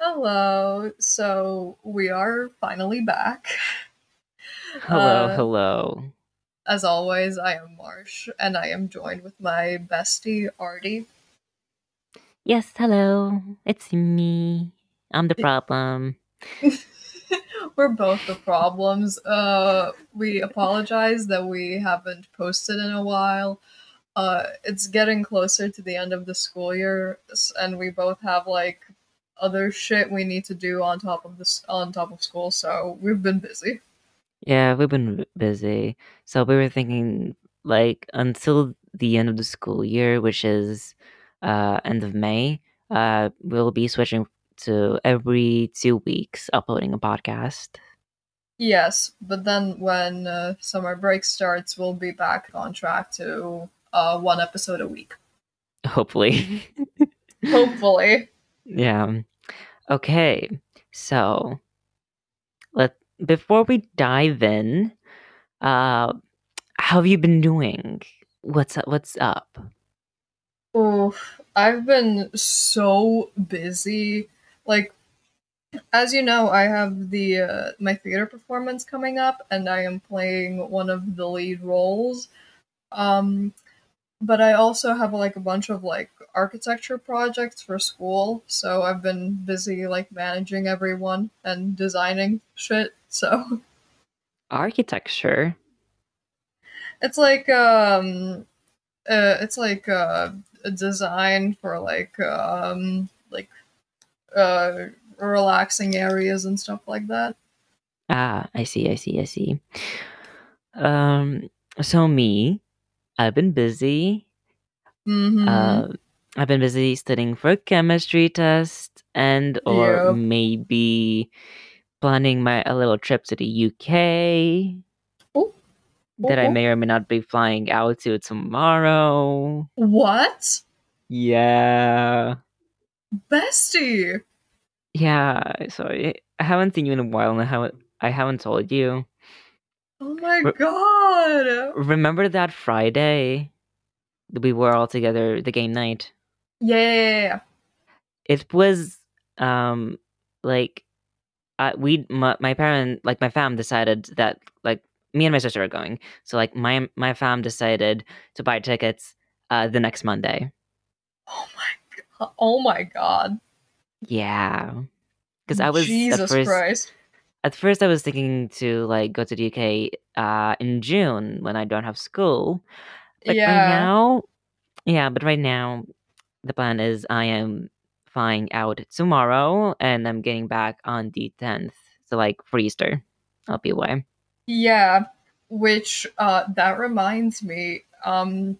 Hello. So we are finally back. Hello, Uh, hello. As always, I am Marsh, and I am joined with my bestie, Artty. Yes, hello. It's me. I'm the problem. We're both the problems. Uh, we apologize that we haven't posted in a while. Uh, it's getting closer to the end of the school year, and we both have like other shit we need to do on top of this on top of school. So we've been busy. Yeah, we've been busy. So we were thinking like until the end of the school year, which is uh end of May, uh we'll be switching to every two weeks uploading a podcast. Yes, but then when uh, summer break starts, we'll be back on track to uh, one episode a week. Hopefully. Hopefully. Yeah. Okay. So let before we dive in, uh how have you been doing? What's up what's up? Oof, I've been so busy. Like, as you know, I have the uh, my theater performance coming up, and I am playing one of the lead roles. Um, but I also have like a bunch of like architecture projects for school, so I've been busy like managing everyone and designing shit. So Architecture. it's like um, uh, it's like uh, a design for like um, like uh, relaxing areas and stuff like that. Ah, I see, I see, I see. Um, so me, I've been busy. Mm-hmm. Uh, I've been busy studying for a chemistry test and or Yep. maybe planning my a little trip to the UK Ooh, that I may or may not be flying out to tomorrow. what, Yeah. Bestie? Yeah, so I haven't seen you in a while and I haven't I haven't told you. Oh my Re- god! Remember that Friday that we were all together, the game night? Yeah. It was um like I we my, my parent like my fam decided that like me and my sister are going. So like my my fam decided to buy tickets uh the next Monday. Oh my god! Oh my god! Yeah. Cuz I was at Jesus first Christ! at first I was thinking to like go to the UK uh in June when I don't have school. But right now, yeah, but right now the plan is I am flying out tomorrow and I'm getting back on the 10th. So like for Easter. I'll be away. yeah. Which uh, that reminds me. Um,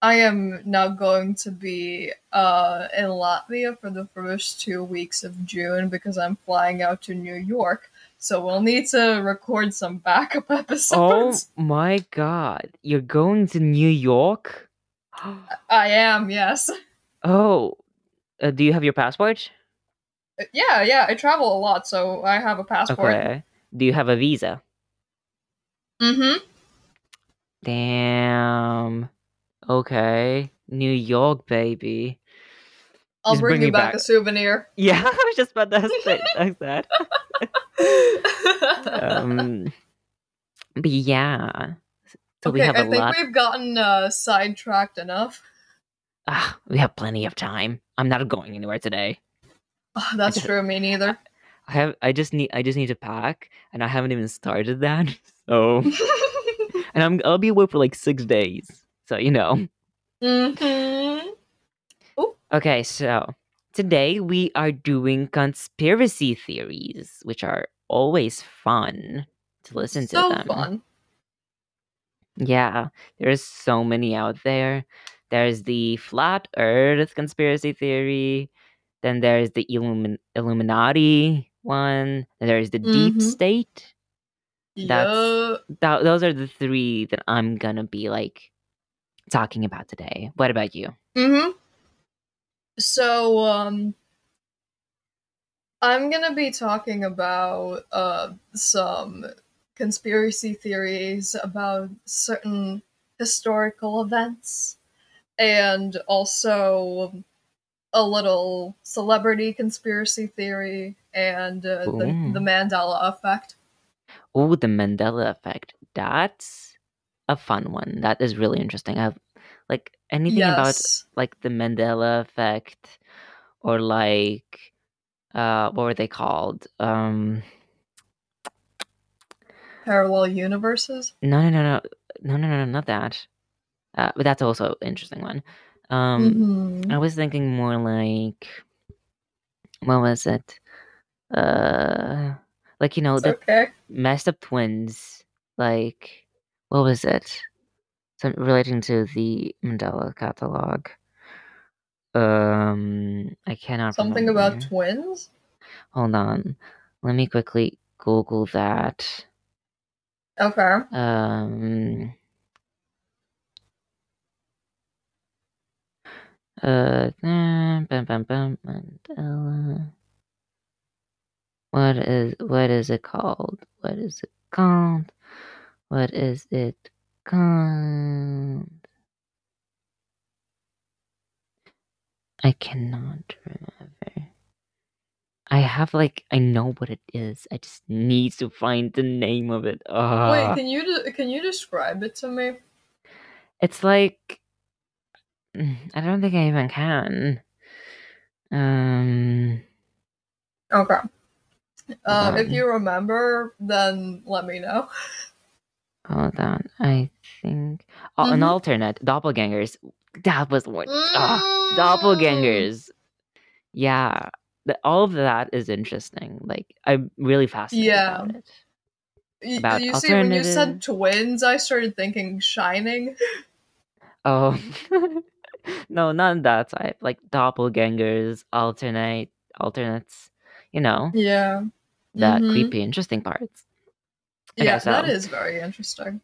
I am now going to be uh in Latvia for the first two weeks of June because I'm flying out to New York. So we'll need to record some backup episodes. Oh episodes. my god. You're going to New York? I am, yes. Oh, uh, do you have your passport? Yeah, yeah, I travel a lot, so I have a passport. Okay. Do you have a visa? Mm-hmm. Damn. Okay. New York, baby. I'll Just bring, bring you back, back. a souvenir. Yeah, I was just about to say like that. um, but yeah. So we okay, I think lot. we've gotten uh, sidetracked enough. Ah, we have plenty of time. I'm not going anywhere today. Ah, that's It's- true, me neither. I have. I just need. I just need to pack, and I haven't even started that. So, and I'm. I'll be away for like six days. So you know. mm-hmm. Okay, so today we are doing conspiracy theories, which are always fun to listen to So them. fun. Yeah, there's so many out there. There's the flat Earth conspiracy theory. Then there's the Illumin- Illuminati one. There's the deep Mhm. state. That's- Yeah. Th- those are the three that I'm gonna be like talking about today. What about you? Mm-hmm. So, um, I'm gonna be talking about uh some conspiracy theories about certain historical events and also a little celebrity conspiracy theory and uh, the, the Mandela effect. Oh, the Mandela effect. That's a fun one. That is really interesting. I've like anything yes. about like the Mandela effect or like uh what were they called? Um parallel universes? No, no, no, no. No, no, no, not that. Uh, but that's also an interesting one. Um mm-hmm. I was thinking more like what was it? Uh like you know it's the okay. messed up twins like what was it? Some relating to the mandela catalog. Um i cannot Something about twins? hold on. Let me quickly google that. Okay. um uh bum, bum, bum, mandela. What is what is it called? What is it called what is it called I cannot remember. I have like I know what it is. I just need to find the name of it. Wait, Ah, can you de- can you describe it to me? it's like mm, I don't think I even can. Um, Okay. Um, if you remember, then let me know. hold on. I think oh, an Mhm. alternate doppelgangers. That was what. Ah, Mm. doppelgangers. Yeah, the, all of that is interesting. Like I'm really fascinated Yeah. about it. About you see, when you said twins, I started thinking Shining. Oh, no, not that type. Like doppelgangers, alternate, alternates. You know Yeah. that Mhm. creepy, interesting parts. Yeah, so- that is very interesting.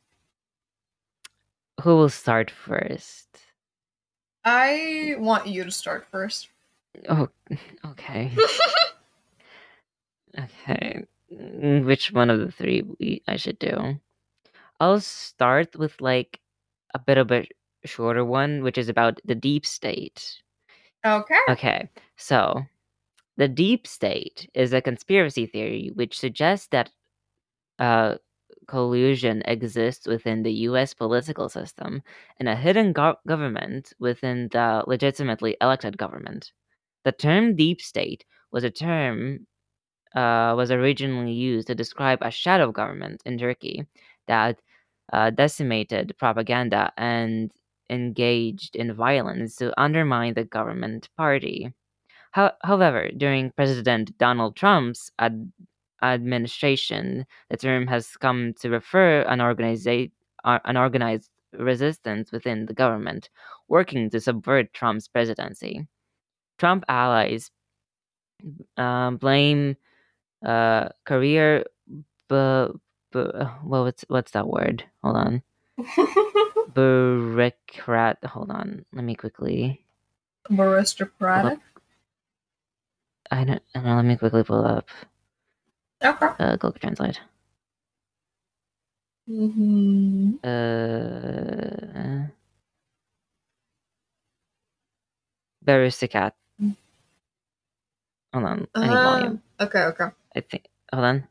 Who will start first? I want you to start first. Oh, okay, okay. Mm, Which one of the three we, I should do? I'll start with like a bit of a shorter one, which is about the deep state. Okay. Okay, so the deep state is a conspiracy theory which suggests that uh, collusion exists within the US political system and a hidden go- government within the legitimately elected government. The term deep state was a term uh, was originally used to describe a shadow government in Turkey that uh, decimated propaganda and engaged in violence to undermine the government party. How- however, during President Donald Trump's ad- administration, the term has come to refer uh, an organized resistance within the government working to subvert Trump's presidency. Trump allies um, blame uh, career, bu- bu- what what's what's that word? Hold on, bureaucrat. Hold on, let me quickly. Aristocratic. I don't, I don't know. Let me quickly pull up Okay. uh, Google Translate. hmm Uh, Barisicat. Hold on, I need volume. Uh, okay, okay. I think. Hold on.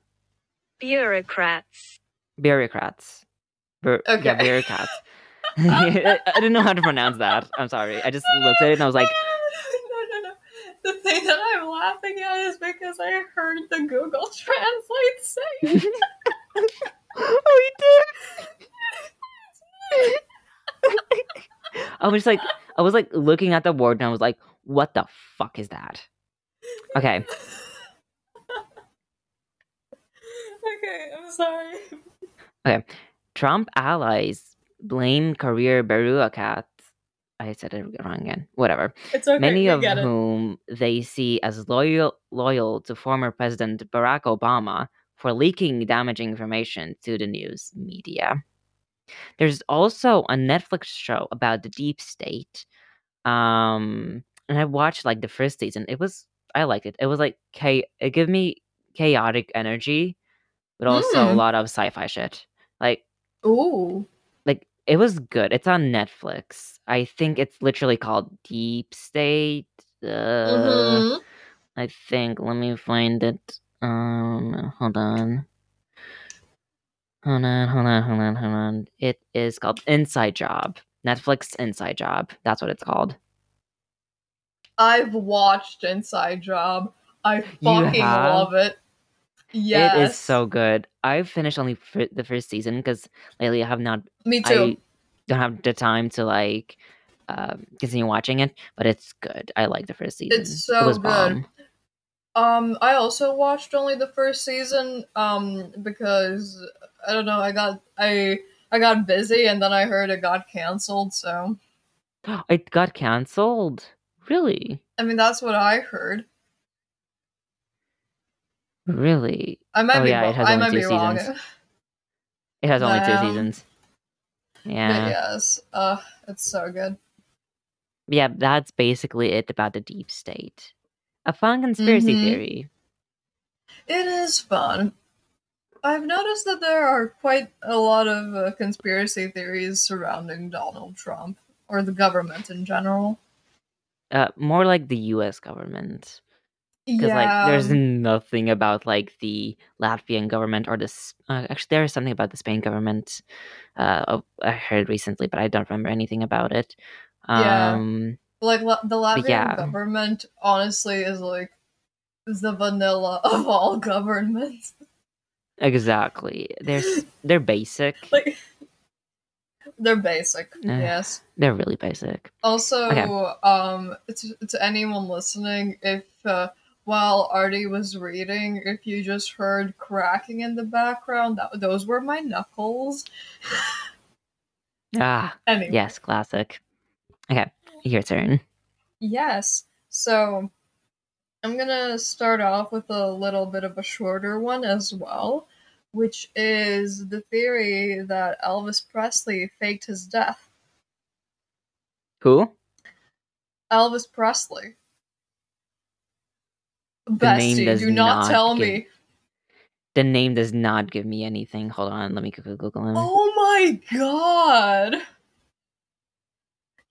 bureaucrats, Bureaucrats. Bur- Yeah, bureaucrats. I I didn't know how to pronounce that. I'm sorry. I just looked at it and I was like, no, no, no. The thing that I'm laughing at is because I heard the Google Translate say oh, he did. I was like, I was like looking at the word and I was like, what the fuck is that? Okay. okay, I'm sorry. Okay. Trump allies blame career bureaucrats. I said it wrong again. Whatever. It's okay. Many of whom they see as loyal loyal to former President Barack Obama for leaking damaging information to the news media. There's also a Netflix show about the deep state. Um and I watched like the first season. It was I liked it. It was like cha- it gave me chaotic energy but also a Hmm. lot of sci-fi shit. Like Ooh. It was good. It's on Netflix. I think it's literally called Deep State. Uh, Mhm. I think. Let me find it. Um, hold on. Hold on, hold on, hold on, hold on. It is called Inside Job. Netflix Inside Job. That's what it's called. I've watched Inside Job. I fucking love it. It is so good. I've finished only the first season because lately I have not. Me too. I don't have the time to like um, continue watching it, but it's good. I like the first season. It's so it good. bomb. Um, I also watched only the first season, um, because I don't know, I got I I got busy and then I heard it got cancelled, so It got canceled. Really, I mean that's what I heard. Really. I might Oh, be yeah, it wrong. has I only might two be wrong. seasons. It has only two seasons. Yeah, yes, uh, it's so good. yeah. That's basically it about the deep state. A fun conspiracy Mhm. theory. It is fun. I've noticed that there are quite a lot of uh, conspiracy theories surrounding Donald Trump or the government in general. Uh, more like the U.S. government. Because Yeah, like there's nothing about like the Latvian government or this. Uh, actually there is something about the Spain government uh of- I heard recently but I don't remember anything about it Yeah. um like la- the Latvian yeah. government honestly is like is the vanilla of all governments. exactly they're they're basic Like they're basic. Eh. yes. they're really basic Also, Okay. um, to, to anyone listening, if uh, while Artty was reading, if you just heard cracking in the background, that those were my knuckles. ah Anyway, yes classic okay your turn Yes. So I'm gonna start off with a little bit of a shorter one as well, which is the theory that Elvis Presley faked his death. who Elvis Presley. Bestie, does do not, not tell give- me. the name does not give me anything hold on let me quickly google him Oh my god!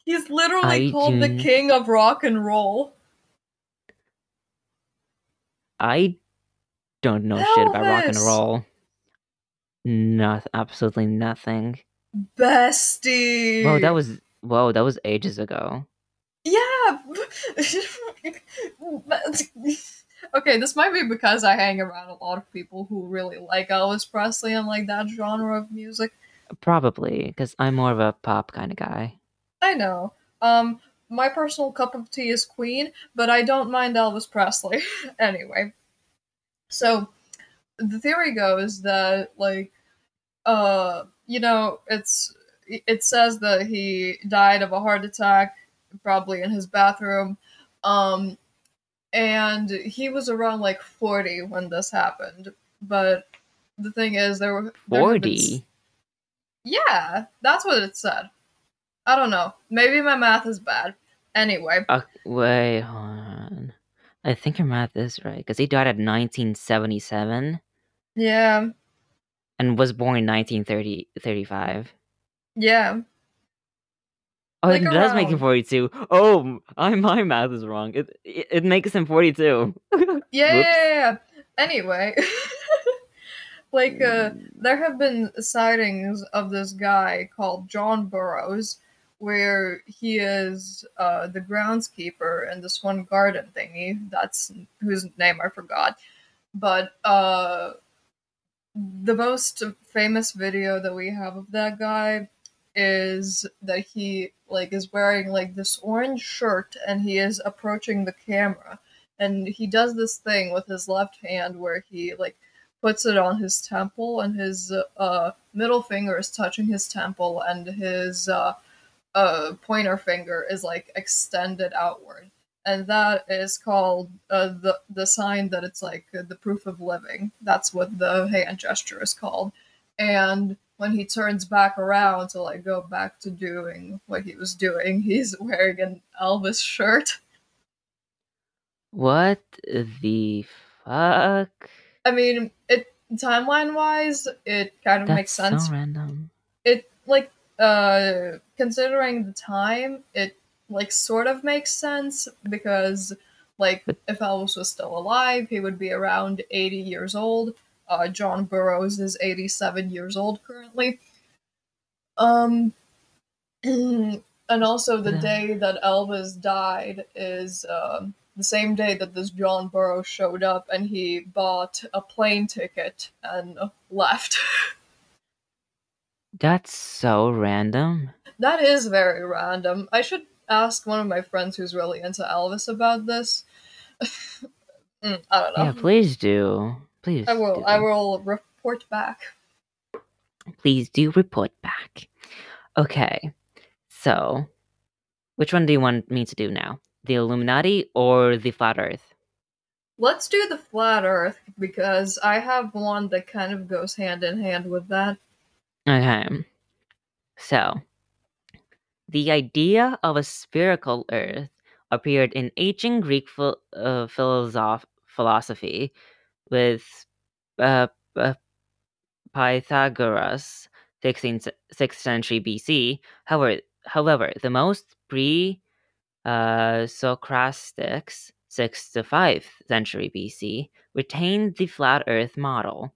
He's literally I called the king of rock and roll. I don't know shit about rock and roll no absolutely nothing Bestie! Whoa, that was whoa, that was ages ago. Yeah. okay, this might be because I hang around a lot of people who really like Elvis Presley and like that genre of music. Probably because I'm more of a pop kind of guy. I know. Um, my personal cup of tea is Queen, but I don't mind Elvis Presley. anyway, so the theory goes that like, uh, you know, it's it says that he died of a heart attack, probably in his bathroom, um, and he was around like forty when this happened. But the thing is, there were there have been s- Forty. yeah, that's what it said. I don't know. Maybe my math is bad. Anyway, Uh, wait, hold on. I think your math is right because he died at 1977 yeah, and was born in 1935. yeah. Oh, Like it does make him 42. Oh, I, my math is wrong. It, it it makes him 42. Yeah, yeah, yeah, yeah. Anyway, like uh, there have been sightings of this guy called John Burroughs, where he is uh, the groundskeeper in this one garden thingy. That's whose name I forgot, but uh, the most famous video that we have of that guy is that he like is wearing like this orange shirt and he is approaching the camera. And he does this thing with his left hand where he like puts it on his temple and his uh middle finger is touching his temple and his uh uh pointer finger is like extended outward. And that is called uh, the the sign that it's like the proof of living. That's what the hand gesture is called. And when he turns back around to like go back to doing what he was doing he's wearing an elvis shirt What the fuck? I mean, it timeline wise, it kind of That's makes sense. so random. It like uh considering the time, it like sort of makes sense because like But- if Elvis was still alive, he would be around 80 years old. Uh John Burroughs is 87 years old currently. Um and also the day that Elvis died is um the same day that this John Burroughs showed up and he bought a plane ticket and left. That's so random. that is very random. I should ask one of my friends who's really into Elvis about this. Mm, I don't know. Yeah, please do. Please. I will. do. I will report back. Please do report back. Okay. So, which one do you want me to do now? The Illuminati or the Flat Earth? Let's do the flat Earth because I have one that kind of goes hand in hand with that. Okay. So, the idea of a spherical Earth appeared in ancient Greek phil- uh, philosoph- philosophy with uh, uh, Pythagoras, 16th, 6th century BC. However, however, the most pre uh, Socrastics, 6th to 5th century BC, retained the flat Earth model.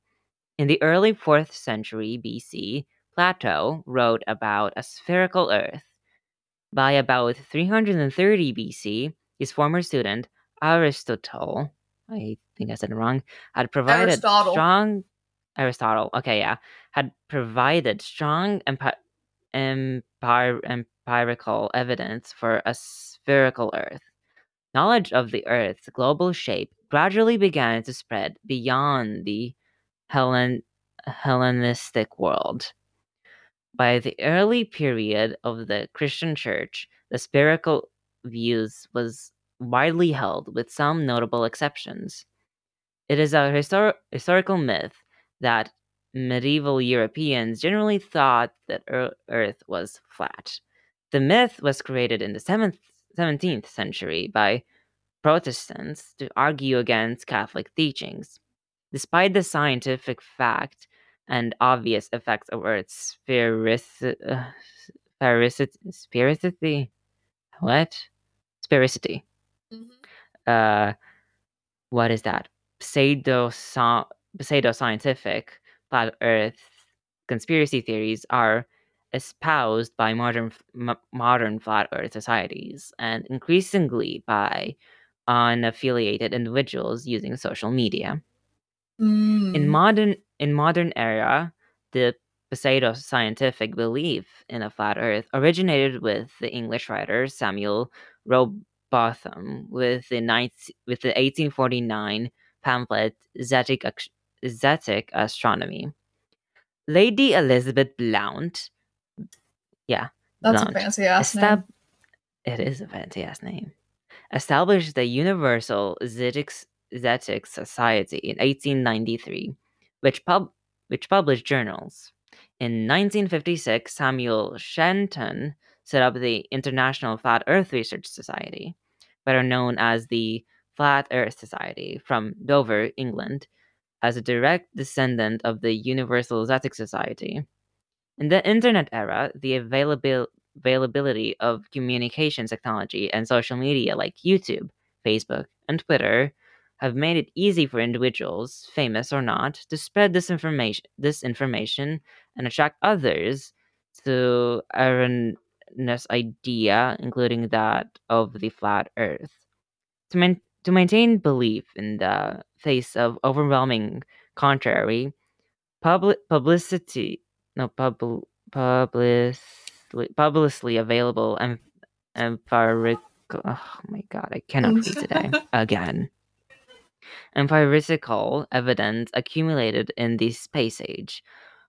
In the early 4th century BC, Plato wrote about a spherical Earth. By about 330 BC, his former student, Aristotle, I think I said it wrong, had provided Aristotle. strong. Aristotle, okay, yeah, had provided strong empi- empir- empirical evidence for a spherical Earth. Knowledge of the Earth's global shape gradually began to spread beyond the Hellen- Hellenistic world. By the early period of the Christian Church, the spherical views was widely held, with some notable exceptions. It is a histor- historical myth that medieval Europeans generally thought that Ear- Earth was flat. The myth was created in the 7th, 17th century by Protestants to argue against Catholic teachings. Despite the scientific fact and obvious effects of Earth's sphericity, uh, sphericity, what? Sphericity. Uh, what is that? Pseudo pseudo-scientific flat Earth conspiracy theories are espoused by modern m- modern flat Earth societies and increasingly by unaffiliated individuals using social media. In Mm. modern in modern era, the pseudo-scientific belief in a flat Earth originated with the English writer Samuel Rowbotham with the ninth, with the 1849 pamphlet Zetic, Zetic Astronomy. Lady Elizabeth Blount, yeah, That's a fancy ass name. it is a fancy ass name. Established the Universal Zetic, Zetic Society in 1893, which, pub- which published journals. In 1956, Samuel Shenton set up the International Flat Earth Research Society, better known as the Flat Earth Society, from Dover, England, as a direct descendant of the Universal Zetic Society. In the internet era, the availabil- availability of communications technology and social media like YouTube, Facebook, and Twitter have made it easy for individuals, famous or not, to spread this information, this information and attract others to erroneous idea, including that of the flat Earth. To, main, to maintain belief in the face of overwhelming contrary, public publicity no pub publicly publicly available and empirical oh my god i cannot read today again empirical evidence accumulated in the space age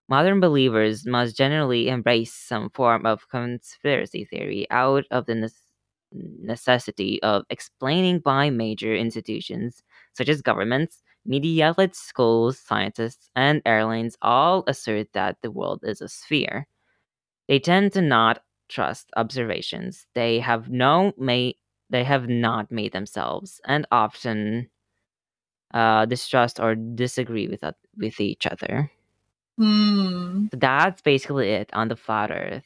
modern believers must generally embrace some form of conspiracy theory out of the nes- necessity of explaining by major institutions such as governments media outlets, schools, scientists, and airlines all assert that the world is a sphere. They tend to not trust observations they have no made they have not made themselves, and often uh, distrust or disagree with with each other. Hmm. So that's basically it on the flat Earth.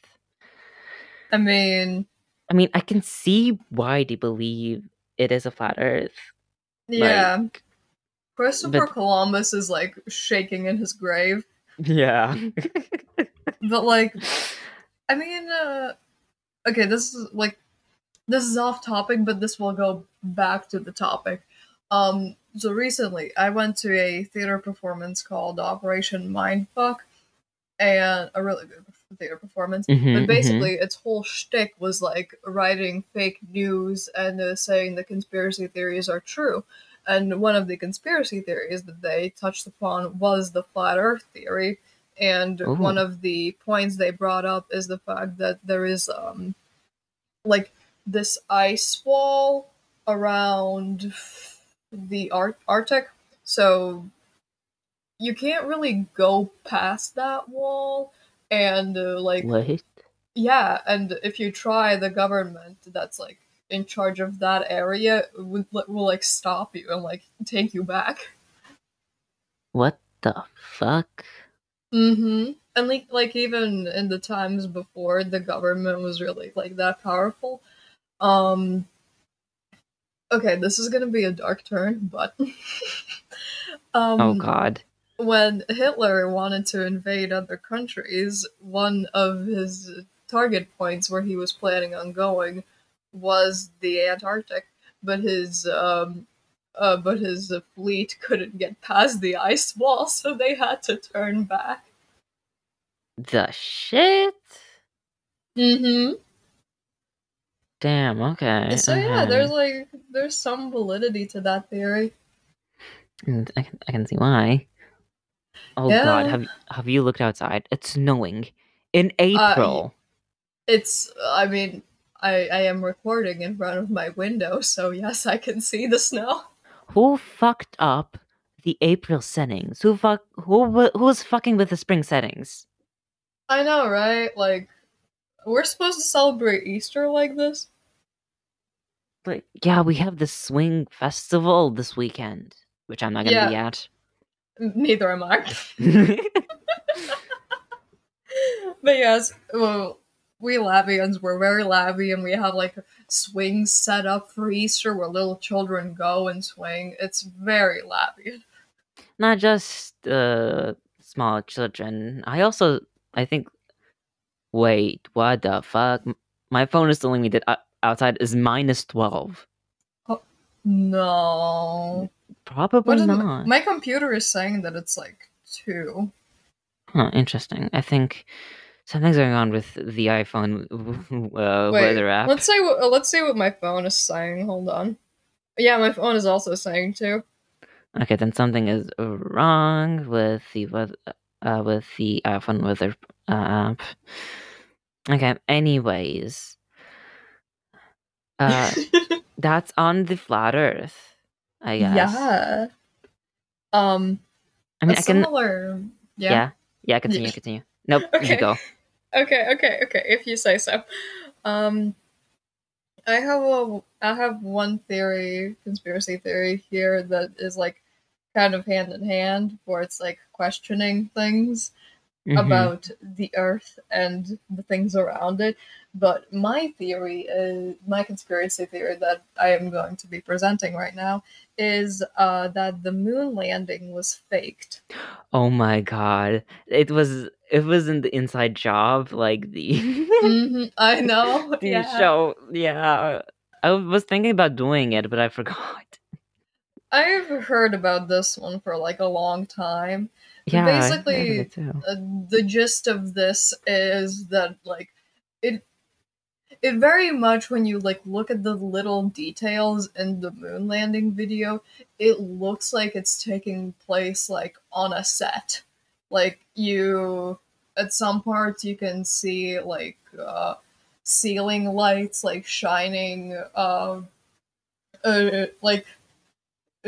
I mean, I mean, I can see why they believe it is a flat Earth. yeah. Like, Christopher but- Columbus is like shaking in his grave. yeah. But like I mean uh okay, this is like this is off topic, but this will go back to the topic. Um so recently I went to a theater performance called Operation Mindfuck and a really good theater performance. Mhm, But mhm. basically, its whole shtick was like writing fake news and uh, saying the conspiracy theories are true. And one of the conspiracy theories that they touched upon was the flat Earth theory. And Ooh. one of the points they brought up is the fact that there is um like this ice wall around the Ar- Arctic. So you can't really go past that wall and uh, like What? yeah, and if you try, the government that's like in charge of that area will, will like stop you and like take you back. What the fuck? Mm-hmm. And like, like even in the times before the government was really like that powerful. Um. Okay, this is gonna be a dark turn, but um, oh god. when Hitler wanted to invade other countries, one of his target points where he was planning on going was the Antarctic, but his um, uh, but his fleet couldn't get past the ice wall, so they had to turn back. The shit? Mm-hmm. Damn, okay. So yeah, there's like there's some validity to that theory. And I can, I can see why. Oh Yeah. god, have have you looked outside? It's snowing in April. It's I mean I I am recording in front of my window, so yes, I can see the snow. Who fucked up the April settings? Who fuck who who was fucking with the spring settings? I know, right? Like, we're supposed to celebrate Easter like this? Like yeah, we have the swing festival this weekend, which I'm not gonna be at. Neither am I. but yes, well, we Latvians, we're very Latvian. We have like swings set up for Easter where little children go and swing. It's very Latvian. not just uh small children. I also I think wait, what the fuck? My phone is telling me that outside is minus 12. No. Probably What is my, not. my computer is saying that it's like two. Huh, interesting. I think something's going on with the iPhone uh, Wait, weather app. Let's say what let's see what my phone is saying. Hold on. Yeah, my phone is also saying two. Okay, then something is wrong with the weather, uh, with the iPhone weather uh, app. Okay, anyways. Uh, that's on the flat Earth, I guess. Yeah. Um. I mean, I can. similar. Yeah. Yeah. yeah, continue, continue. Nope, Okay. you go. Okay. Okay. Okay. If you say so. Um. I have a I have one theory, conspiracy theory here that is like kind of hand in hand, where it's like questioning things. Mhm. about the earth and the things around it but my theory is my conspiracy theory that i am going to be presenting right now is uh, that the moon landing was faked Oh my god, it was it was in the Inside Job, like the hmm i know the yeah. show. Yeah, I was thinking about doing it, but I forgot. i've heard about this one for like a long time Yeah, basically, uh, the gist of this is that like it it very much when you like look at the little details in the moon landing video it looks like it's taking place like on a set. Like you at some parts you can see like uh ceiling lights like shining uh, uh like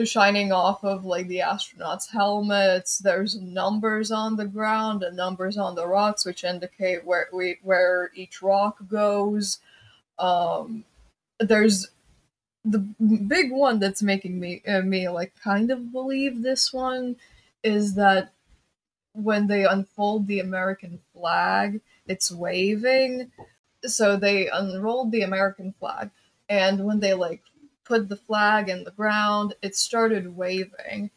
shining off of like the astronauts helmets there's numbers on the ground and numbers on the rocks which indicate where we where each rock goes um there's the big one that's making me uh, me like kind of believe this one is that when they unfold the American flag, it's waving. So they unrolled the American flag, and when they like put the flag in the ground, it started waving.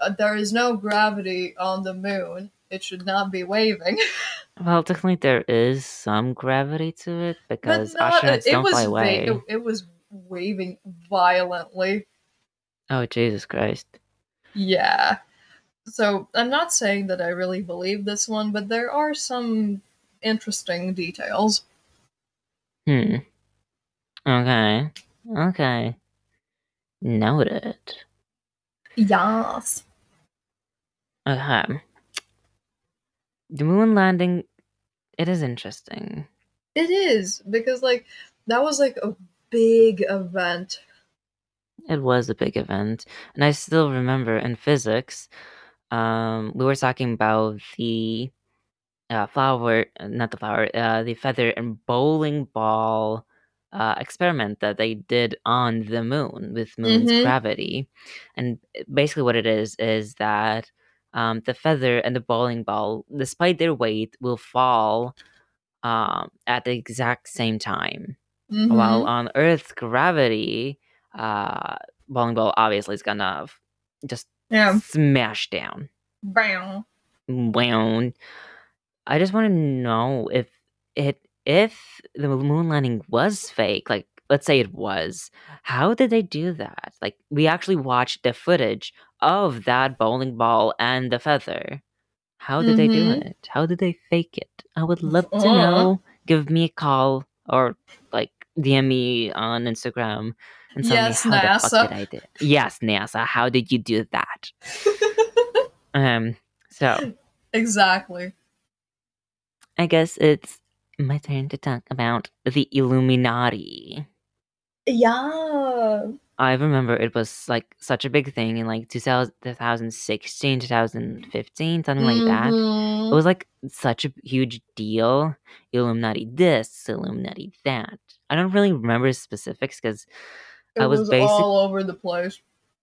Uh, there is no gravity on the moon. It should not be waving. Well, technically, there is some gravity to it because not- astronauts don't fly va- away. it, it was waving violently. Oh, Jesus Christ. Yeah. So I'm not saying that I really believe this one, but there are some interesting details. Hmm. Okay. Okay. Noted. Yes. Okay. The moon landing, it is interesting. It is because like that was like a big event. It was a big event. And I still remember in physics, um, we were talking about the uh, flower, not the flower, uh, the feather and bowling ball uh, experiment that they did on the moon with moon's Mhm. gravity. And basically, what it is is that um, the feather and the bowling ball, despite their weight, will fall um, at the exact same time. Mhm. While on Earth's gravity, uh, bowling ball obviously is gonna just yeah. smash down. Wow. I just want to know if it if the moon landing was fake, like let's say it was, how did they do that? Like we actually watched the footage of that bowling ball and the feather. How did they do Mhm. it? How did they fake it? I would love to know. Give me a call or like DM me on Instagram and tell Yes, me how the fuck did I do? Yes, NASA. How did you do that? Um. So exactly. I guess it's my turn to talk about the Illuminati. Yeah. I remember it was like such a big thing in like 2000, 2016, 2015, something like that. It Mhm. was like such a huge deal. Illuminati this, Illuminati that. I don't really remember specifics because It I was was, basic- all over the place.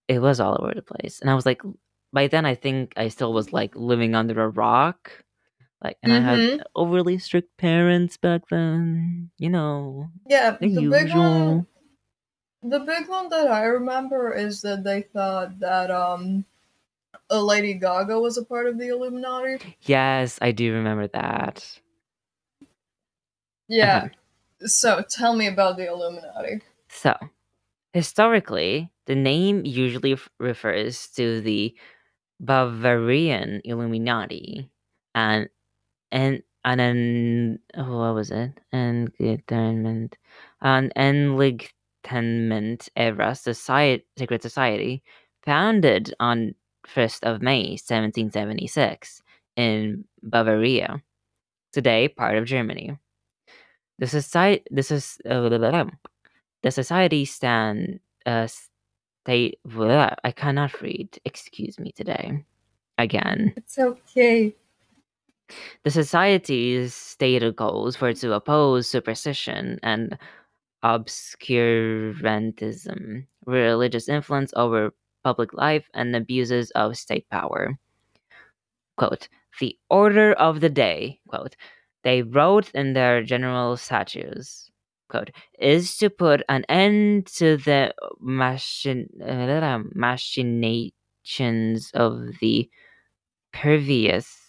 it was all over the place. And I was like, by then, I think I still was like living under a rock. Like, and I Mhm. had overly strict parents back then. You know, Yeah, the, the big one the big one that I remember is that they thought that um a Lady Gaga was a part of the Illuminati. Yes, I do remember that. Yeah. So tell me about the Illuminati. So, historically, the name usually f- refers to the Bavarian Illuminati, and and and an oh, what was it? Enlightenment, an Enlightenment era society, secret society, founded on first of May, seventeen seventy six, in Bavaria, today part of Germany. The society, this is uh, the society stand uh state. blah, I cannot read. Excuse me today. Again, It's okay. The society's stated goals were to oppose superstition and obscurantism, religious influence over public life, and abuses of state power. Quote, the order of the day, quote, they wrote in their general statutes, quote, is to put an end to the machin- uh, machinations of the pervious,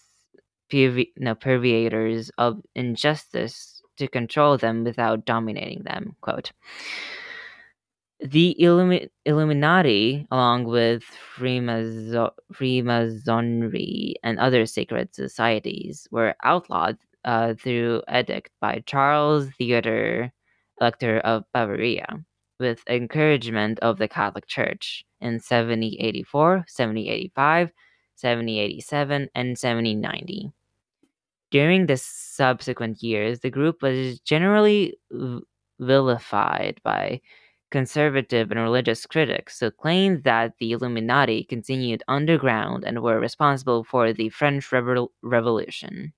pervi- no, perviators of injustice to control them without dominating them, quote. The Illumi- Illuminati, along with Freemaso- Freemasonry and other secret societies, were outlawed uh, through edict by Charles Theodor, Elector of Bavaria, with encouragement of the Catholic Church in 7084, 7085, 7087, and 7090. During the subsequent years, the group was generally vilified by conservative and religious critics who claimed that the Illuminati continued underground and were responsible for the French Revol- Revolution.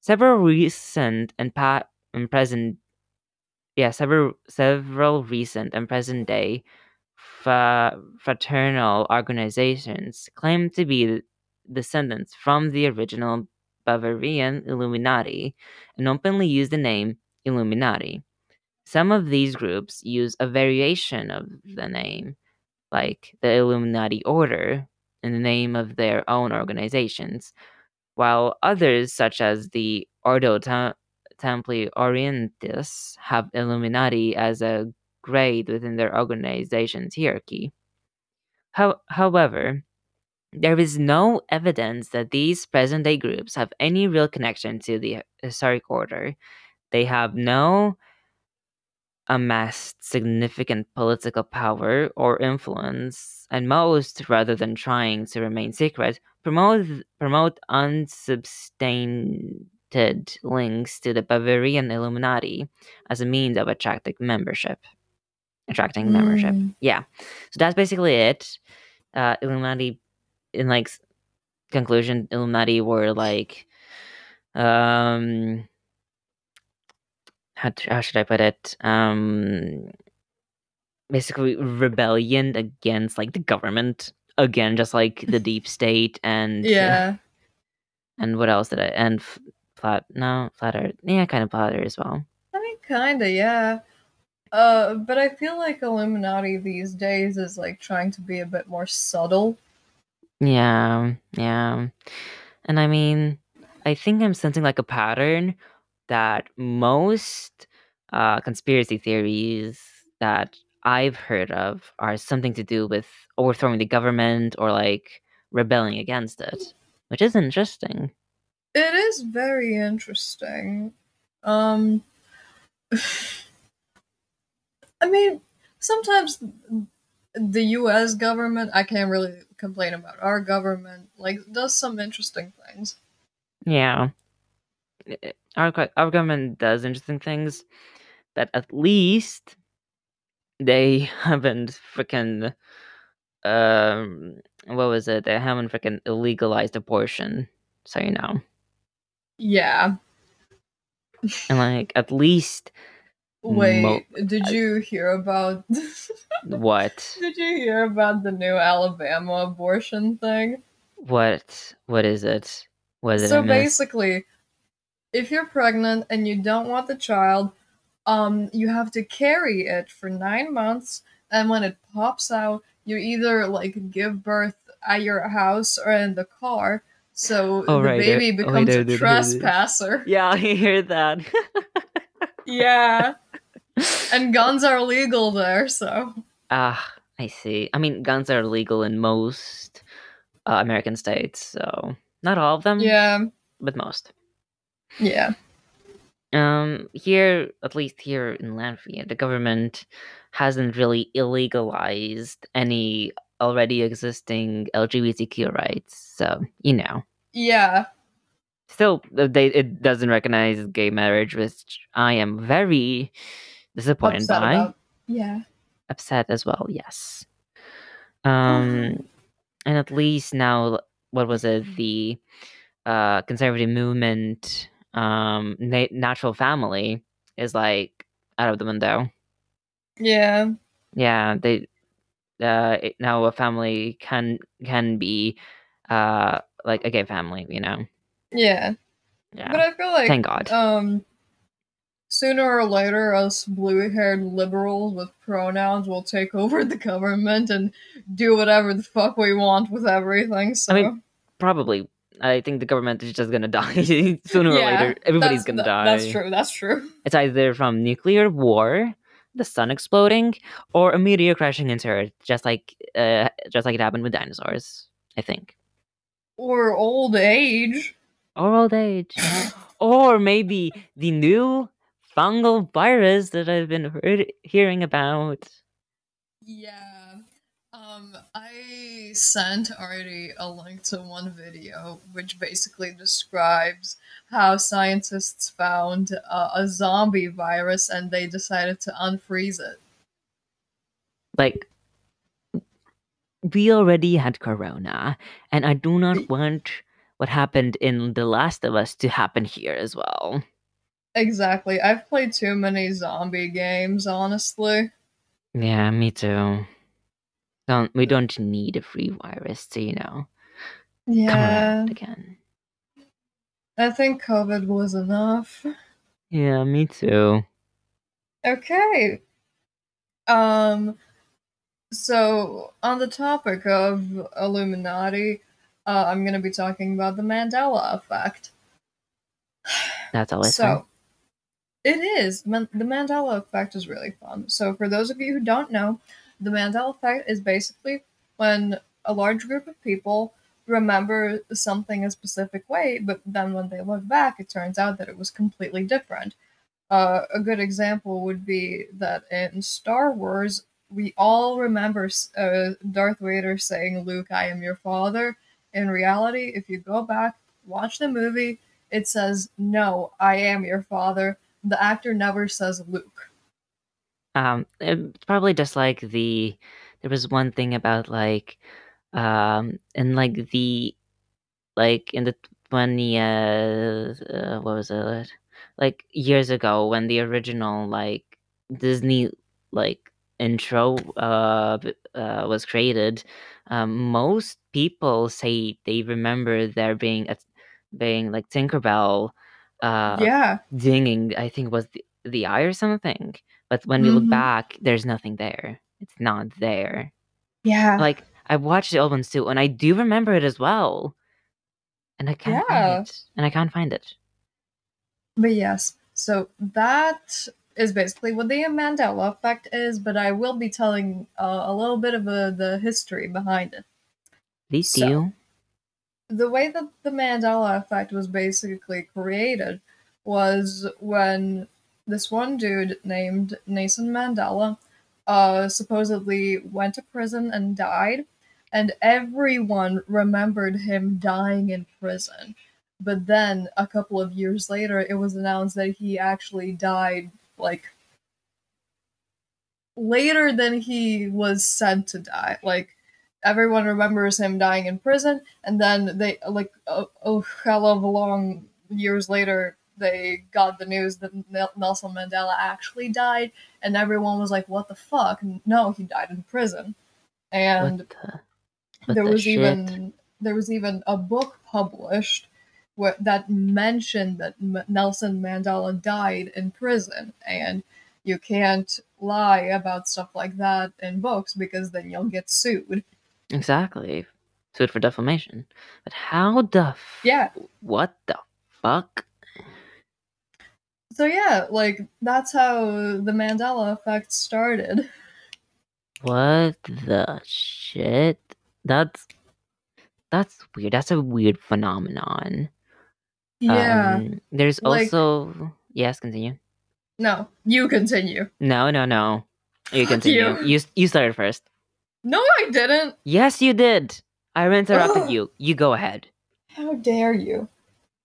Several recent and, and present yeah, several several recent and present day fraternal organizations claim to be descendants from the original Bavarian Illuminati and openly use the name Illuminati. Some of these groups use a variation of the name, like the Illuminati Order, in the name of their own organizations, while others, such as the Ordo Templi Orientis, have Illuminati as a grade within their organization's hierarchy. How- however, there is no evidence that these present day groups have any real connection to the historic order. They have no amassed significant political power or influence, and most, rather than trying to remain secret, promote promote unsubstantiated links to the Bavarian Illuminati as a means of attracting membership. Attracting membership. Mm. Yeah. So that's basically it. Uh Illuminati in like conclusion, Illuminati were like um how, how should I put it? Um, basically rebellion against like the government again, just like the deep state and Yeah. and what else did I and f- flat no flat earth yeah kind of flat earth as well. I mean, kinda, yeah. Uh, but I feel like Illuminati these days is like trying to be a bit more subtle. Yeah, yeah, and I mean, I think I'm sensing like a pattern that most uh, conspiracy theories that I've heard of are something to do with overthrowing the government or like rebelling against it, which is interesting. It is very interesting. Um, I mean, sometimes the U.S. government, I can't really complain about our government, like does some interesting things. Yeah, our our government does interesting things, but at least they haven't freaking um what was it? They haven't freaking illegalized abortion, so you know. Yeah. And like at least Wait, Mo- did you hear about? what did you hear about the new Alabama abortion thing? what what is it? What did I so basically, if you're pregnant and you don't want the child, um, you have to carry it for nine months, and when it pops out, you either like give birth at your house or in the car. So Oh, the right, baby uh, becomes I a did hear this. trespasser. Yeah, I hear that. Yeah, and guns are legal there, so Ah, I see. I mean, guns are legal in most uh, American states, so not all of them, yeah, but most. yeah. Um, here, at least here in Latvia, the government hasn't really illegalized any already existing LGBTQ rights. So you know, Yeah, still, uh, they it doesn't recognize gay marriage, which I am very disappointed upset by. about. Yeah, upset as well. Yes. Um, and at least now, what was it? The uh conservative movement, um, na- natural family is like out of the window. yeah, Yeah, they uh it, now a family can can be uh like a gay family. You know. yeah. Yeah. But I feel like Thank God. um sooner or later us blue-haired liberals with pronouns will take over the government and do whatever the fuck we want with everything. So mean, Probably. I think the government is just gonna die sooner or later. Everybody's gonna that- die. That's true. That's true. It's either from nuclear war, the sun exploding, or a meteor crashing into Earth, just like uh, just like it happened with dinosaurs. I think, Or old age. or old age, or maybe the new fungal virus that I've been heard, hearing about. Yeah. Um, I sent already a link to one video which basically describes how scientists found uh, a zombie virus and they decided to unfreeze it. Like, we already had Corona, and I do not want what happened in The Last of Us to happen here as well. Exactly. I've played too many zombie games, honestly. Yeah, me too. Don't we don't need a free virus to, you know, Yeah. again. I think COVID was enough. Yeah, me too. Okay. Um so on the topic of Illuminati, uh, I'm gonna be talking about the Mandela effect. That's always so fun. It is the Mandela effect is really fun. So for those of you who don't know, the Mandela effect is basically when a large group of people remember something a specific way, but then when they look back, it turns out that it was completely different. Uh, a good example would be that in Star Wars, we all remember uh, Darth Vader saying, Luke, I am your father. In reality, if you go back, watch the movie, it says, No, I am your father. The actor never says Luke. Um, it's probably just like the there was one thing about like um and like the like in the 20 uh, uh what was it like years ago when the original like disney like intro uh, uh was created um most people say they remember there being a being like tinkerbell uh yeah. dinging i think was the, the eye or something but when we look Mhm. back there's nothing there it's not there Yeah. like I watched the old ones too, and I do remember it as well. And I can't Yeah. find it. And I can't find it. But yes, so that is basically what the Mandela effect is, but I will be telling uh, a little bit of uh, the history behind it. Please So- do. The way that the Mandela effect was basically created was when this one dude named Nelson Mandela uh, supposedly went to prison and died, and everyone remembered him dying in prison. But then a couple of years later, it was announced that he actually died like later than he was said to die. Like everyone remembers him dying in prison, and then they like a, a hell of a long years later they got the news that Nelson Mandela actually died, and everyone was like, "What the fuck? No, he died in prison." And what the, what there the was even there was even a book published where, that mentioned that M- Nelson Mandela died in prison, and you can't lie about stuff like that in books because then you'll get sued. Exactly. Sued for defamation. But how the f- Yeah. What the fuck? So yeah, like that's how the Mandela effect started. What the shit? That's that's weird. That's a weird phenomenon. Yeah. Um, there's like- also yes, continue. no, you continue. No, no, no. You continue. you. You you started first. No, I didn't. Yes, you did. I interrupted you. You go ahead. How dare you?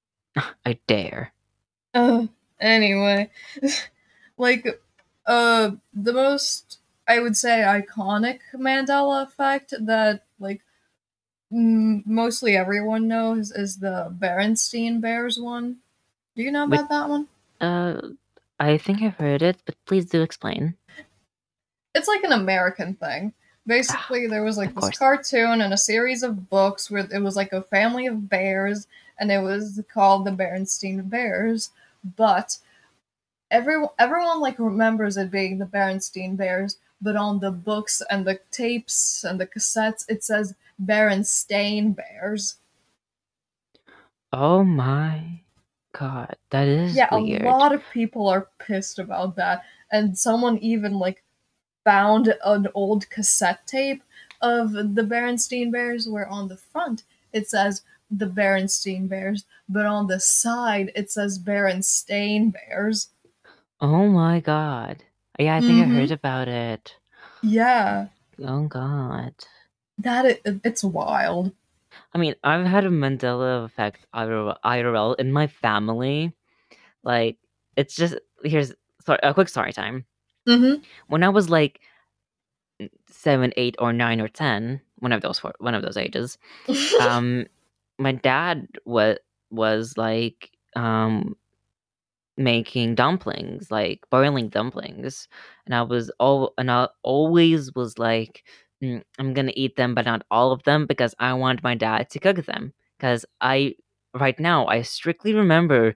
I dare. Uh, anyway, like, uh, the most I would say iconic Mandela effect that like m- mostly everyone knows is the Berenstein Bears one. Do you know Wait. about that one? Uh, I think I've heard it, but please do explain. It's like an American thing. Basically, there was like Of this course. cartoon and a series of books where it was like a family of bears, and it was called the Berenstein Bears. But everyone, everyone like remembers it being the Berenstein Bears, but on the books and the tapes and the cassettes, it says Berenstain Bears. Oh my god, that is yeah, weird. a lot of people are pissed about that, and someone even like found an old cassette tape of the Berenstein Bears, where on the front it says the Berenstein Bears, but on the side it says Berenstain Bears. Oh my god. Yeah, I think I Mhm. heard about it. Yeah, Oh god. that i- it's wild. I mean, I've had a Mandela effect IRL IRL in my family. Like, it's just here's sorry, a quick story time. Mm-hmm. When I was like seven, eight, or nine, or ten, one of those four, one of those ages, um, my dad was was like, um, making dumplings, like boiling dumplings, and I was all and I always was like, "Mm, I'm gonna eat them, but not all of them because I want my dad to cook them. Because I right now I strictly remember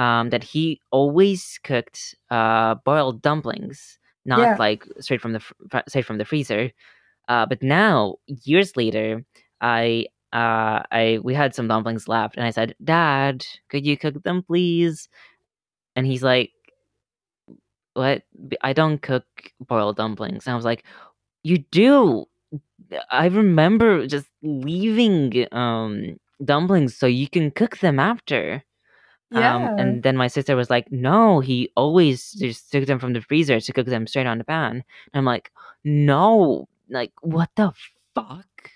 um, that he always cooked uh, boiled dumplings, not Yeah. like straight from the fr- straight from the freezer. Uh, but now, years later, I uh, I we had some dumplings left, and I said, "Dad, could you cook them, please?" And he's like, "What? I don't cook boiled dumplings." And I was like, "You do." I remember just leaving um dumplings so you can cook them after. Yeah. Um, and then my sister was like, "No, he always just took them from the freezer to cook them straight on the pan." And I'm like, "No, like what the fuck?"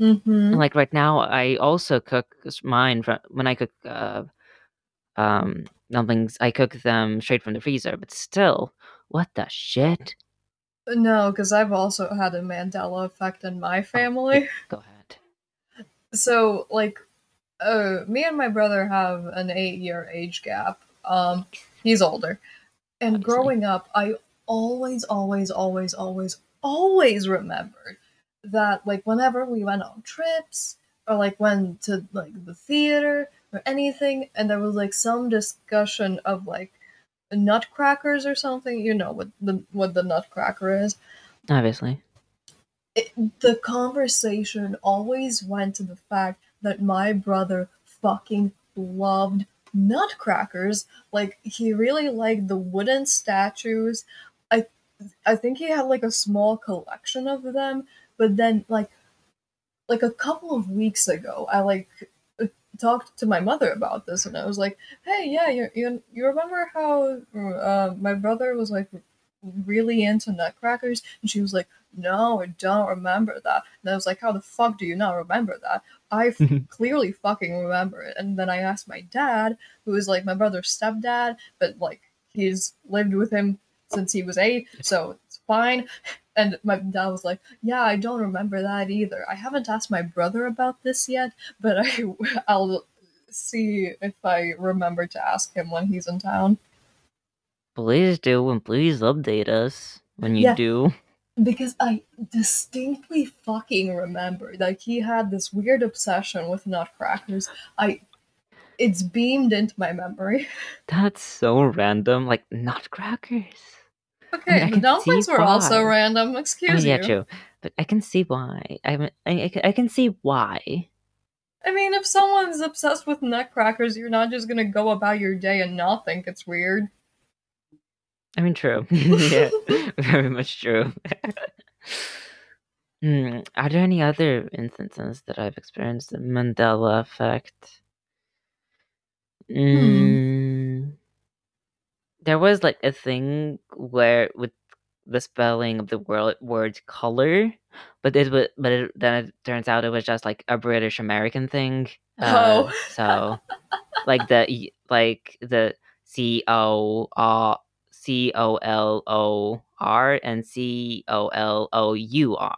mm-hmm. Like right now, I also cook mine from when I cook uh, um dumplings. I cook them straight from the freezer, but still, what the shit? No, because I've also had a Mandela effect in my family. Go ahead. So, like, uh, me and my brother have an eight-year age gap. Um, he's older, and Obviously. growing up, I always, always, always, always, always remembered that, like, whenever we went on trips or like went to like the theater or anything, and there was like some discussion of like nutcrackers or something. You know what the what the nutcracker is. Obviously, it, the conversation always went to the fact that my brother fucking loved nutcrackers. Like he really liked the wooden statues. I I think he had like a small collection of them, but then like like a couple of weeks ago, I like talked to my mother about this, and I was like, "Hey, yeah, you you, you remember how uh, my brother was like really into nutcrackers?" And she was like, "No, I don't remember that." And I was like, "How the fuck do you not remember that?" I f- clearly fucking remember it. And then I asked my dad, who is like my brother's stepdad, but like he's lived with him since he was eight, so it's fine. And my dad was like, "Yeah, I don't remember that either. I haven't asked my brother about this yet, but I I'll see if I remember to ask him when he's in town." Please do and please update us when you Yeah. do. Because I distinctly fucking remember that he had this weird obsession with nutcrackers. I it's beamed into my memory. That's so random. Like nutcrackers. Okay, I the can dumplings were also random. Oh, excuse me. Yeah, you. true. But I can see why. I, mean, I, I, I can see why. I mean, if someone's obsessed with nutcrackers, you're not just gonna go about your day and not think it's weird. I mean, true. yeah, very much true. Hmm, Are there any other instances that I've experienced the Mandela effect? Mm, there was like a thing where with the spelling of the word word color, but it was but it, then it turns out it was just like a British American thing. Uh, Oh. so like the like the C O R C O L O R and C O L O U R.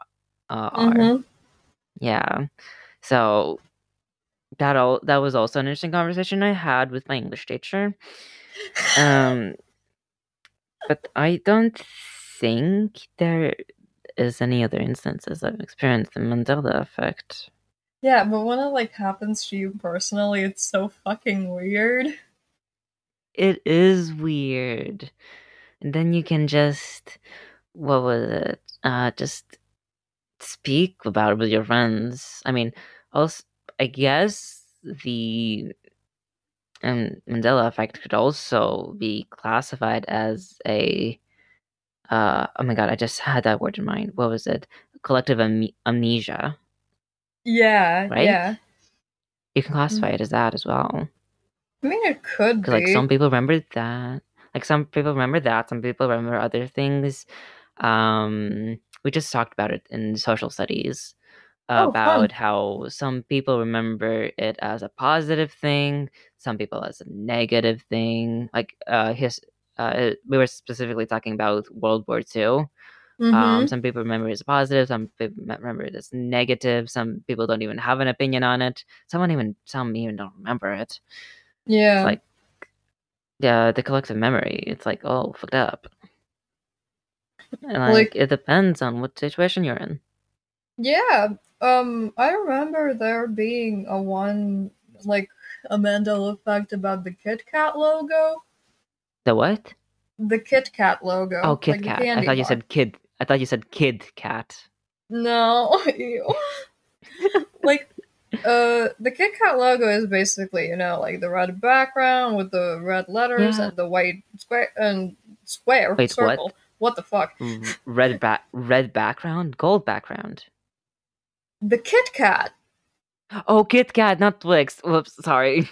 Uh. Mhm. Yeah. So that all that was also an interesting conversation I had with my English teacher. Um but I don't think there is any other instances I've experienced the Mandela effect. yeah, but when it like happens to you personally, it's so fucking weird. It is weird. And then you can just what was it? Uh just speak about it with your friends. I mean, also I guess the um, Mandela effect could also be classified as a uh oh my god, I just had that word in mind. What was it? Collective am- amnesia. Yeah, Right? yeah. You can classify it as that as well. I mean, it could be. Like some people remember that. Like some people remember that. Some people remember other things. Um, we just talked about it in social studies Oh, fun. about how some people remember it as a positive thing, some people as a negative thing. Like uh, his, uh, we were specifically talking about World War II. Mhm. Um, some people remember it as positive, some people remember it as negative. Some people don't even have an opinion on it. Someone even some even don't remember it. Yeah. It's like yeah, the collective memory. It's like, oh, fucked up. And like, Like- it depends on what situation you're in. Yeah, um, I remember there being a one like a Mandela fact about the Kit Kat logo. The what? The Kit Kat logo. Oh, Kit like Kat. I thought you said kid. I thought you said kid cat. No. Like uh the Kit Kat logo is basically, you know, like the red background with the red letters Yeah. and the white square and square Wait, what? circle. What? the fuck? Red back, red background, gold background. The Kit Kat. Oh, Kit Kat, not Twix. Whoops, sorry.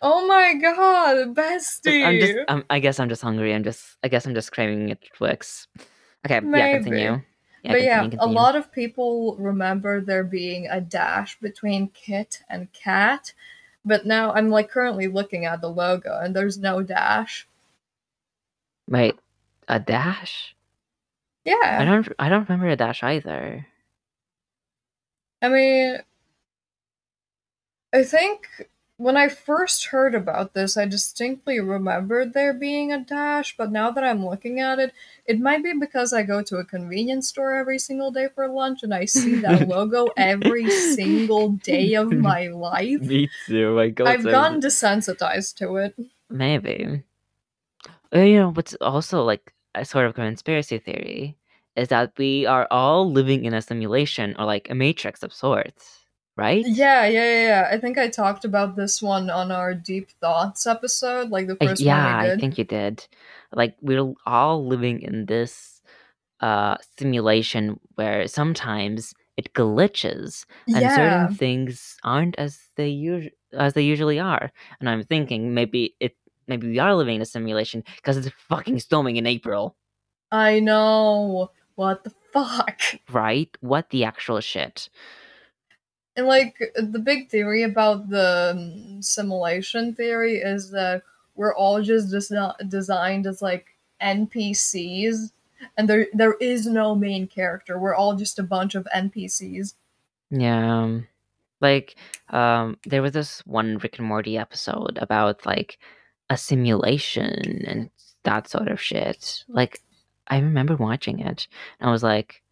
Oh my god, bestie. I'm just. I'm, I guess I'm just hungry. I'm just. I guess I'm just craving it Twix. Okay, yeah, continue. Yeah, but yeah, a lot of people remember there being a dash between Kit and Cat, but now I'm like currently looking at the logo and there's no dash. Wait, a dash? Yeah. I don't. I don't remember a dash either. I mean, I think when I first heard about this, I distinctly remembered there being a dash, but now that I'm looking at it, it might be because I go to a convenience store every single day for lunch and I see that logo every single day of my life. Me too. My God. I've gotten desensitized to it. Maybe. Uh, You know, what's also like a sort of conspiracy theory is that we are all living in a simulation or like a matrix of sorts, right? Yeah, yeah, yeah, yeah. I think I talked about this one on our deep thoughts episode, like the Uh, first yeah, one we I think you did. Like we're all living in this uh simulation where sometimes it glitches and yeah, certain things aren't as they usually as they usually are. And I'm thinking maybe it maybe we are living in a simulation because it's fucking storming in April, I know. What the fuck? right? What the actual shit? And like the big theory about the um, simulation theory is that we're all just desi- designed as like NPCs, and there there is no main character. We're all just a bunch of NPCs. Yeah. Like, um, there was this one Rick and Morty episode about like a simulation and that sort of shit. Like, I remember watching it and I was like,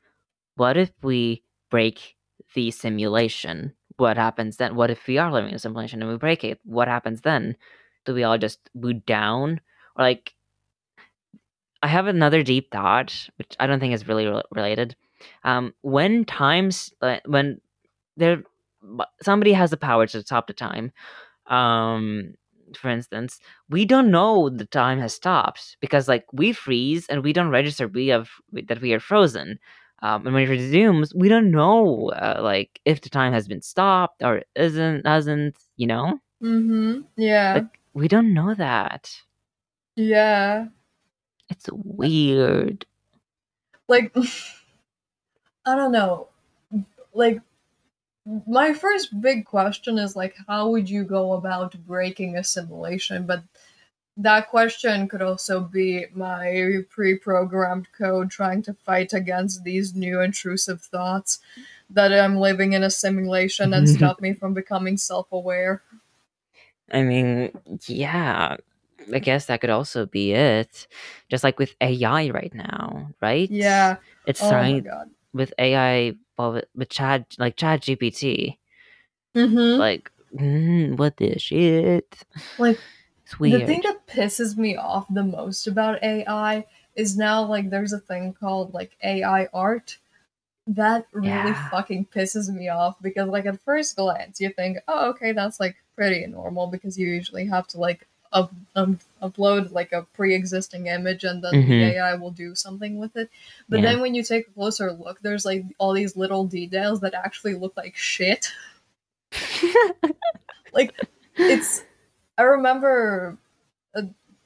what if we break the simulation? What happens then? What if we are living in a simulation and we break it? What happens then? Do we all just boot down? Or like, I have another deep thought, which I don't think is really rel- related. Um, when times, when there somebody has the power to stop the time um for instance we don't know the time has stopped because like we freeze and we don't register we have that we are frozen um, and when it resumes we don't know uh, like if the time has been stopped or isn't hasn't you know Mm-hmm. Yeah. like we don't know that yeah. it's weird like I don't know. Like my first big question is like how would you go about breaking a simulation? But that question could also be my pre-programmed code trying to fight against these new intrusive thoughts that I'm living in a simulation and stop me from becoming self-aware. I mean, yeah, I guess that could also be it. Just like with AI right now, right? Yeah. It's Oh my god. with AI, well, with, with Chad, like ChatGPT. Mm-hmm. Like, mm, what the shit? Like, It's weird. The thing that pisses me off the most about AI is now like there's a thing called like AI art. That really Yeah. fucking pisses me off because like at first glance you think, oh okay, that's like pretty normal because you usually have to like up, um, upload like a pre-existing image and then Mhm. the AI will do something with it. But Yeah. then when you take a closer look, there's like all these little details that actually look like shit. like it's i remember uh,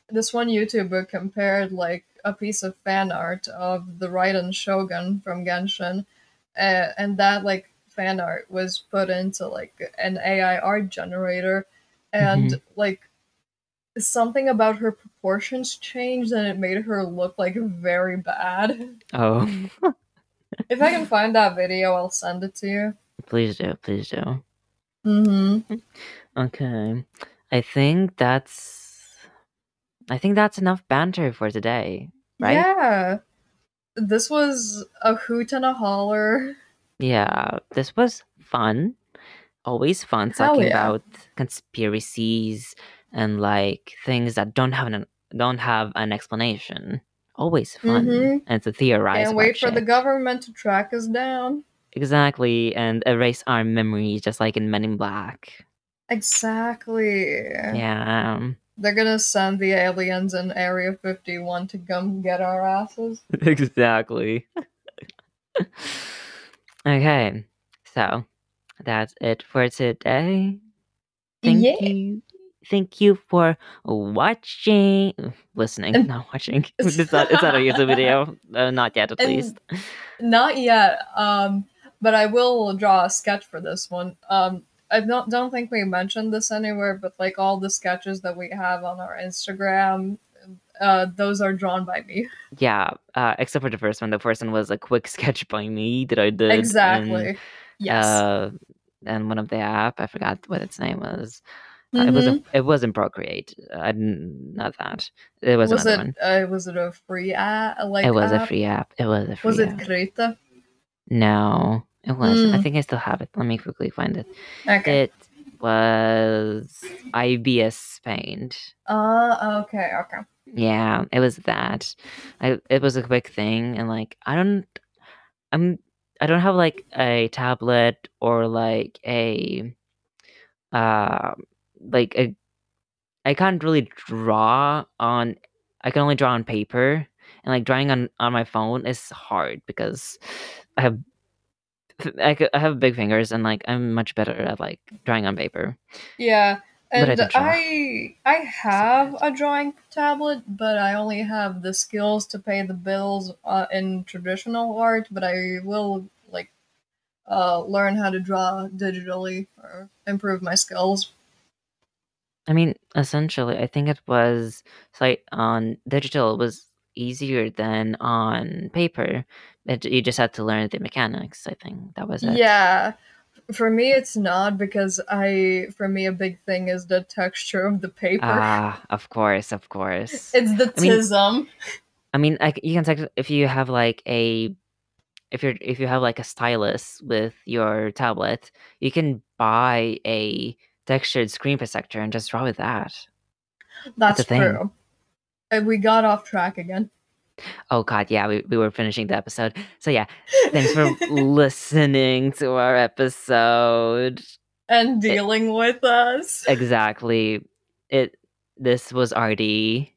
this one youtuber compared like a piece of fan art of the raiden shogun from genshin uh, and that like fan art was put into like an ai art generator. And like something about her proportions changed and it made her look like very bad. Oh, if i can find that video i'll send it to you. Please do, please do. mm-hmm. Okay, I think that's I think that's enough banter for today, right? Yeah. This was a hoot and a holler. Yeah, this was fun. Always fun Hell talking yeah. about conspiracies and like things that don't have an don't have an explanation. Always fun Mhm. and to theorize. Can't wait for the government to track us down. exactly and erase our memories, just like in Men in Black. Exactly. Yeah, um, They're gonna send the aliens in Area 51 to come get our asses. exactly. okay, so that's it for today. Thank Yeah. you. Thank you for watching, listening, And- not watching. it's not. It's not a YouTube video. Uh, not yet, at least. Not yet, um, but I will draw a sketch for this one. Um, I don't don't think we mentioned this anywhere, but like all the sketches that we have on our Instagram, uh, those are drawn by me. Yeah. Uh, except for the first one. The first one was a quick sketch by me that I did. exactly. Yes. Uh, and one of the app, I forgot what its name was. Uh, it was Mhm. a, it was in Procreate. I didn't not that. It was, was another it one. uh, was it a free app? Like it was a free app. It was a free Was it app. Krita? No, it wasn't. I Mm. think I still have it. Let me quickly find it. Okay. It was ibis Paint. Uh okay, okay. Yeah, it was that. I it was a quick thing, and like I don't, I'm I don't have like a tablet or like a, uh, like a, I can't really draw on. I can only draw on paper, and like drawing on on my phone is hard because I have. I, I have big fingers and like I'm much better at like drawing on paper. Yeah. I And draw. I I have a drawing tablet, but I only have the skills to pay the bills uh, in traditional art. But I will like uh, learn how to draw digitally or improve my skills. I mean, essentially, I think it was like on digital was easier than on paper. It, you just had to learn the mechanics. I think that was it. Yeah. For me, it's not because I. For me, a big thing is the texture of the paper. Ah, of course, of course. it's the I mean- tism. I mean, like you can text if you have like a, if you're if you have like a stylus with your tablet, you can buy a textured screen protector and just draw with that. That's thing. true. We got off track again. Oh god, yeah, we, we were finishing the episode. So yeah, thanks for listening to our episode. and dealing with us. Exactly. It this was Artty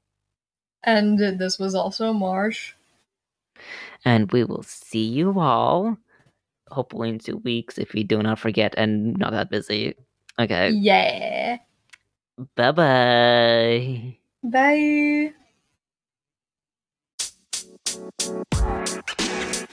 And this was also Marsh. and we will see you all hopefully in 2 weeks if we do not forget and not that busy. Okay. Yeah. Bye-bye. Bye. Musik